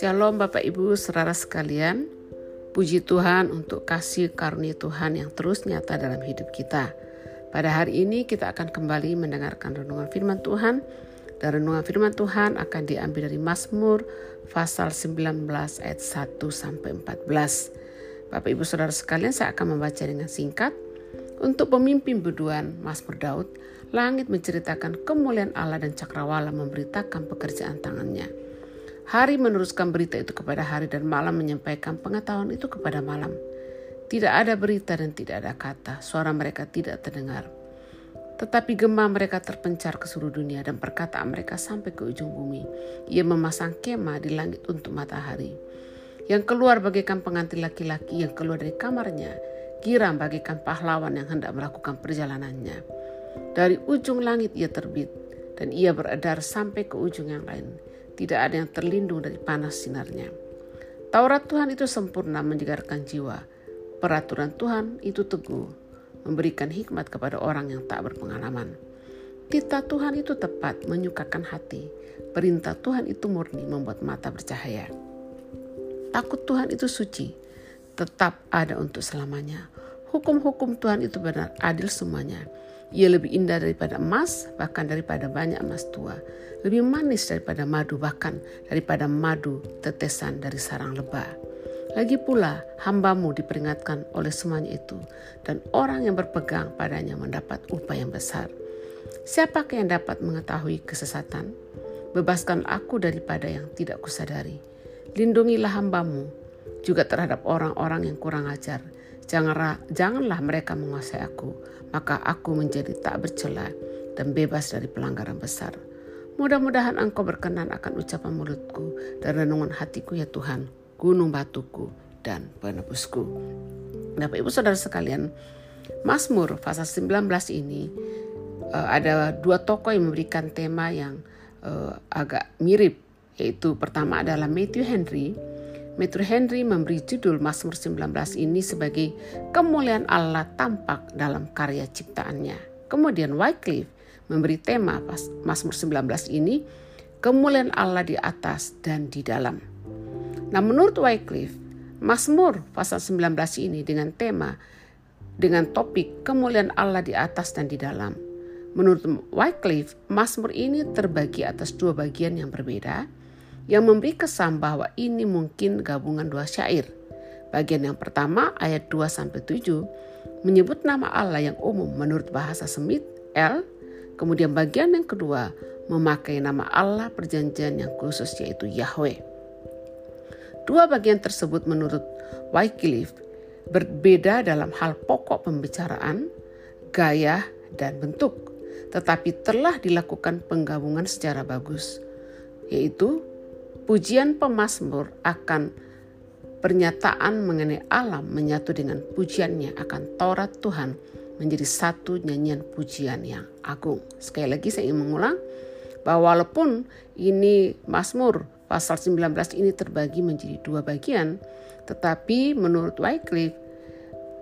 Shalom Bapak Ibu saudara sekalian. Puji Tuhan untuk kasih karunia Tuhan yang terus nyata dalam hidup kita. Pada hari ini kita akan kembali mendengarkan renungan firman Tuhan. Dan renungan firman Tuhan akan diambil dari Mazmur pasal 19 ayat 1 sampai 14 Bapak Ibu saudara sekalian saya akan membaca dengan singkat. Untuk pemimpin beduan Mazmur Daud, langit menceritakan kemuliaan Allah dan cakrawala memberitakan pekerjaan tangannya. Hari meneruskan berita itu kepada hari dan malam menyampaikan pengetahuan itu kepada malam. Tidak ada berita dan tidak ada kata, suara mereka tidak terdengar. Tetapi gema mereka terpencar ke seluruh dunia dan perkataan mereka sampai ke ujung bumi. Ia memasang kemah di langit untuk matahari. Yang keluar bagaikan pengantin laki-laki yang keluar dari kamarnya, giram bagaikan pahlawan yang hendak melakukan perjalanannya. Dari ujung langit ia terbit, dan ia beredar sampai ke ujung yang lain tidak ada yang terlindung dari panas sinarnya. Taurat Tuhan itu sempurna menjegarkan jiwa. Peraturan Tuhan itu teguh, memberikan hikmat kepada orang yang tak berpengalaman. Tita Tuhan itu tepat, menyukakan hati. Perintah Tuhan itu murni, membuat mata bercahaya. Takut Tuhan itu suci, tetap ada untuk selamanya. Hukum-hukum Tuhan itu benar, adil semuanya ia lebih indah daripada emas, bahkan daripada banyak emas tua. Lebih manis daripada madu, bahkan daripada madu tetesan dari sarang lebah. Lagi pula, hambamu diperingatkan oleh semuanya itu, dan orang yang berpegang padanya mendapat upah yang besar. Siapakah yang dapat mengetahui kesesatan? Bebaskan aku daripada yang tidak kusadari. Lindungilah hambamu juga terhadap orang-orang yang kurang ajar Janganlah, janganlah mereka menguasai aku, maka aku menjadi tak bercela dan bebas dari pelanggaran besar. Mudah-mudahan engkau berkenan akan ucapan mulutku dan renungan hatiku ya Tuhan, gunung batuku dan penebusku. Bapak Ibu Saudara sekalian, Mazmur pasal 19 ini uh, ada dua tokoh yang memberikan tema yang uh, agak mirip, yaitu pertama adalah Matthew Henry Metro Henry memberi judul Mazmur 19 ini sebagai kemuliaan Allah tampak dalam karya ciptaannya. Kemudian Wycliffe memberi tema Mazmur 19 ini kemuliaan Allah di atas dan di dalam. Nah menurut Wycliffe, Mazmur pasal 19 ini dengan tema dengan topik kemuliaan Allah di atas dan di dalam. Menurut Wycliffe, Mazmur ini terbagi atas dua bagian yang berbeda, yang memberi kesan bahwa ini mungkin gabungan dua syair. Bagian yang pertama ayat 2 sampai 7 menyebut nama Allah yang umum menurut bahasa Semit El. Kemudian bagian yang kedua memakai nama Allah perjanjian yang khusus yaitu Yahweh. Dua bagian tersebut menurut Wycliffe berbeda dalam hal pokok pembicaraan, gaya, dan bentuk, tetapi telah dilakukan penggabungan secara bagus, yaitu Pujian pemazmur akan pernyataan mengenai alam menyatu dengan pujiannya akan Taurat Tuhan menjadi satu nyanyian pujian yang agung. Sekali lagi saya ingin mengulang bahwa walaupun ini Mazmur pasal 19 ini terbagi menjadi dua bagian, tetapi menurut Wycliffe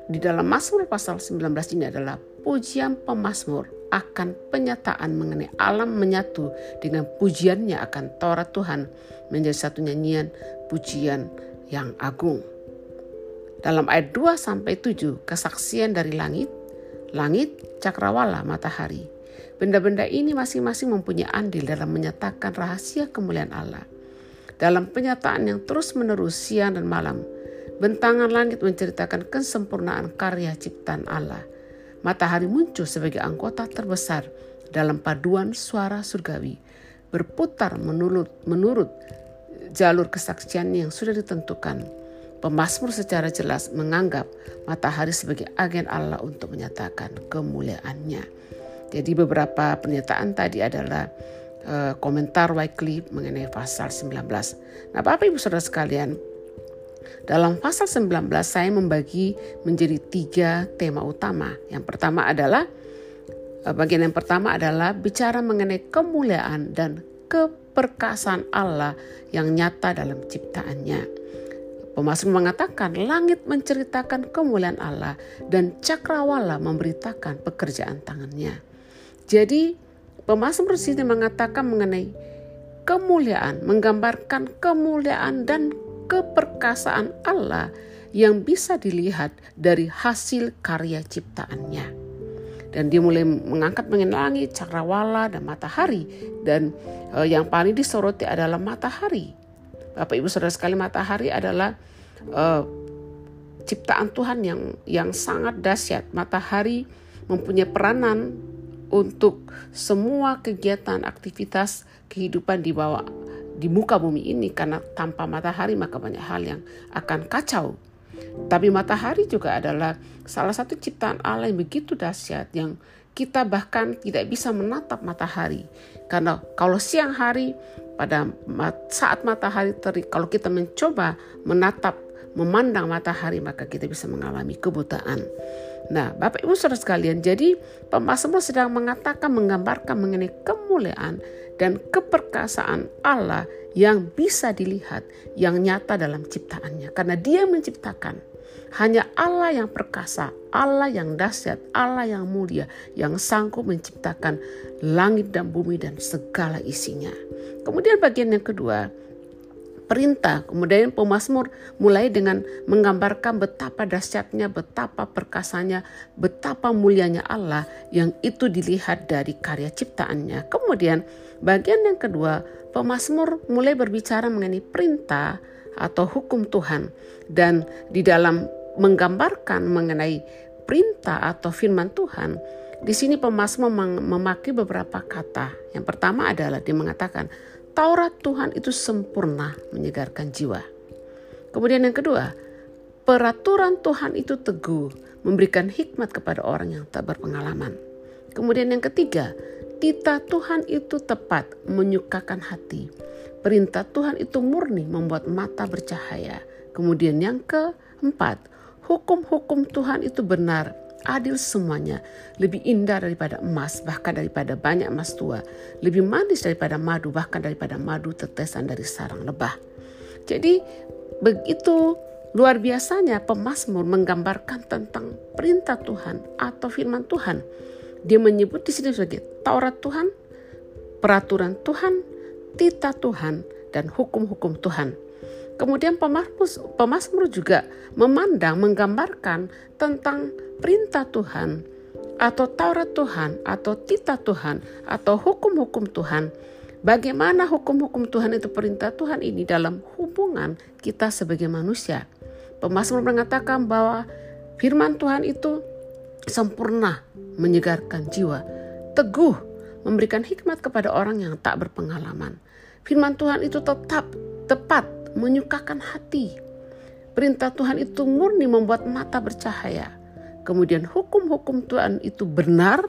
di dalam Mazmur pasal 19 ini adalah pujian pemazmur akan penyataan mengenai alam menyatu dengan pujiannya akan Taurat Tuhan menjadi satu nyanyian pujian yang agung. Dalam ayat 2 sampai 7 kesaksian dari langit, langit, cakrawala, matahari. Benda-benda ini masing-masing mempunyai andil dalam menyatakan rahasia kemuliaan Allah. Dalam penyataan yang terus-menerus siang dan malam, bentangan langit menceritakan kesempurnaan karya ciptaan Allah – matahari muncul sebagai anggota terbesar dalam paduan suara surgawi, berputar menurut, menurut jalur kesaksian yang sudah ditentukan. Pemasmur secara jelas menganggap matahari sebagai agen Allah untuk menyatakan kemuliaannya. Jadi beberapa pernyataan tadi adalah uh, komentar Wycliffe mengenai pasal 19. Nah Bapak Ibu Saudara sekalian, dalam pasal 19 saya membagi menjadi tiga tema utama. Yang pertama adalah eh, bagian yang pertama adalah bicara mengenai kemuliaan dan keperkasaan Allah yang nyata dalam ciptaannya. Pemasuk mengatakan langit menceritakan kemuliaan Allah dan cakrawala memberitakan pekerjaan tangannya. Jadi Pemasmur sini mengatakan mengenai kemuliaan, menggambarkan kemuliaan dan keperkasaan Allah yang bisa dilihat dari hasil karya ciptaannya. Dan dia mulai mengangkat mengenai langit, cakrawala, dan matahari. Dan uh, yang paling disoroti adalah matahari. Bapak Ibu Saudara sekali matahari adalah uh, ciptaan Tuhan yang yang sangat dahsyat. Matahari mempunyai peranan untuk semua kegiatan aktivitas kehidupan di bawah di muka bumi ini karena tanpa matahari maka banyak hal yang akan kacau. Tapi matahari juga adalah salah satu ciptaan Allah yang begitu dahsyat yang kita bahkan tidak bisa menatap matahari. Karena kalau siang hari pada saat matahari terik kalau kita mencoba menatap memandang matahari maka kita bisa mengalami kebutaan. Nah, Bapak Ibu Saudara sekalian, jadi pemazmur sedang mengatakan menggambarkan mengenai kemuliaan dan keperkasaan Allah yang bisa dilihat yang nyata dalam ciptaannya karena Dia menciptakan. Hanya Allah yang perkasa, Allah yang dahsyat, Allah yang mulia, yang sanggup menciptakan langit dan bumi dan segala isinya. Kemudian bagian yang kedua, perintah. Kemudian pemazmur mulai dengan menggambarkan betapa dahsyatnya, betapa perkasanya, betapa mulianya Allah yang itu dilihat dari karya ciptaannya. Kemudian bagian yang kedua, pemazmur mulai berbicara mengenai perintah atau hukum Tuhan dan di dalam menggambarkan mengenai perintah atau firman Tuhan, di sini pemazmur memakai beberapa kata. Yang pertama adalah dia mengatakan Taurat Tuhan itu sempurna menyegarkan jiwa. Kemudian yang kedua, peraturan Tuhan itu teguh, memberikan hikmat kepada orang yang tak berpengalaman. Kemudian yang ketiga, tita Tuhan itu tepat, menyukakan hati. Perintah Tuhan itu murni, membuat mata bercahaya. Kemudian yang keempat, hukum-hukum Tuhan itu benar, adil semuanya, lebih indah daripada emas, bahkan daripada banyak emas tua, lebih manis daripada madu, bahkan daripada madu tetesan dari sarang lebah. Jadi begitu luar biasanya pemazmur menggambarkan tentang perintah Tuhan atau firman Tuhan. Dia menyebut di sini sebagai Taurat Tuhan, peraturan Tuhan, tita Tuhan, dan hukum-hukum Tuhan. Kemudian pemazmur juga memandang, menggambarkan tentang perintah Tuhan atau Taurat Tuhan atau titah Tuhan atau hukum-hukum Tuhan. Bagaimana hukum-hukum Tuhan itu perintah Tuhan ini dalam hubungan kita sebagai manusia. Pemazmur mengatakan bahwa firman Tuhan itu sempurna menyegarkan jiwa, teguh memberikan hikmat kepada orang yang tak berpengalaman. Firman Tuhan itu tetap tepat menyukakan hati. Perintah Tuhan itu murni membuat mata bercahaya. Kemudian hukum-hukum Tuhan itu benar,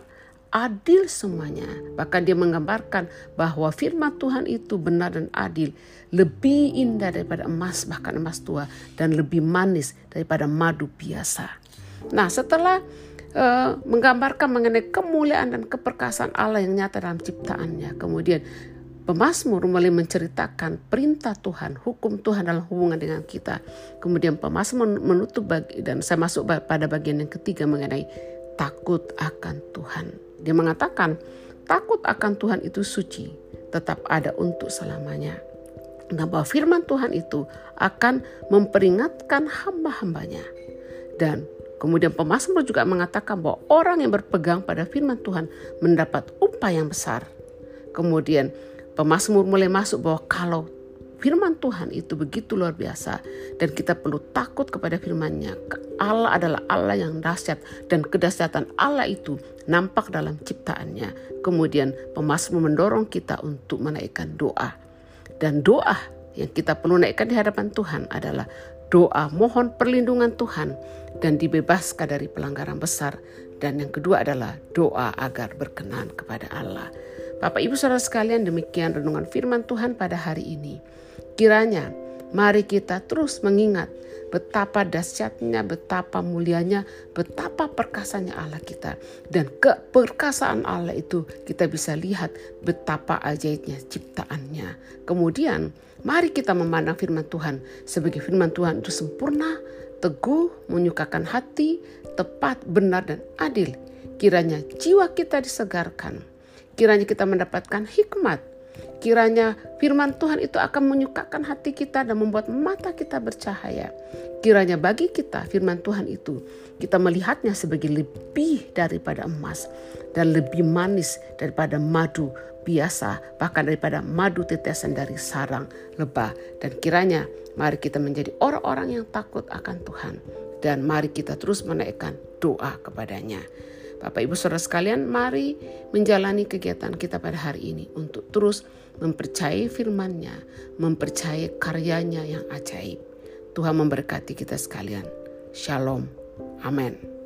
adil semuanya. Bahkan dia menggambarkan bahwa firman Tuhan itu benar dan adil. Lebih indah daripada emas, bahkan emas tua. Dan lebih manis daripada madu biasa. Nah setelah uh, menggambarkan mengenai kemuliaan dan keperkasaan Allah yang nyata dalam ciptaannya. Kemudian Pemasmur mulai menceritakan perintah Tuhan, hukum Tuhan dalam hubungan dengan kita. Kemudian pemasmur menutup bagi, dan saya masuk pada bagian yang ketiga mengenai takut akan Tuhan. Dia mengatakan takut akan Tuhan itu suci, tetap ada untuk selamanya. Nah bahwa firman Tuhan itu akan memperingatkan hamba-hambanya. Dan kemudian pemasmur juga mengatakan bahwa orang yang berpegang pada firman Tuhan mendapat upah yang besar. Kemudian Pemasmur mulai masuk bahwa kalau firman Tuhan itu begitu luar biasa dan kita perlu takut kepada firman-Nya. Allah adalah Allah yang dahsyat dan kedahsyatan Allah itu nampak dalam ciptaannya. Kemudian pemasmur mendorong kita untuk menaikkan doa. Dan doa yang kita perlu naikkan di hadapan Tuhan adalah doa mohon perlindungan Tuhan dan dibebaskan dari pelanggaran besar. Dan yang kedua adalah doa agar berkenan kepada Allah. Bapak Ibu Saudara sekalian demikian renungan firman Tuhan pada hari ini. Kiranya mari kita terus mengingat betapa dahsyatnya, betapa mulianya, betapa perkasanya Allah kita. Dan keperkasaan Allah itu kita bisa lihat betapa ajaibnya ciptaannya. Kemudian mari kita memandang firman Tuhan sebagai firman Tuhan itu sempurna, teguh, menyukakan hati, tepat, benar, dan adil. Kiranya jiwa kita disegarkan Kiranya kita mendapatkan hikmat. Kiranya firman Tuhan itu akan menyukakan hati kita dan membuat mata kita bercahaya. Kiranya bagi kita firman Tuhan itu kita melihatnya sebagai lebih daripada emas dan lebih manis daripada madu biasa, bahkan daripada madu tetesan dari sarang lebah. Dan kiranya mari kita menjadi orang-orang yang takut akan Tuhan dan mari kita terus menaikkan doa kepadanya. Bapak Ibu Saudara sekalian, mari menjalani kegiatan kita pada hari ini untuk terus mempercayai firman-Nya, mempercayai karyanya yang ajaib. Tuhan memberkati kita sekalian. Shalom. Amin.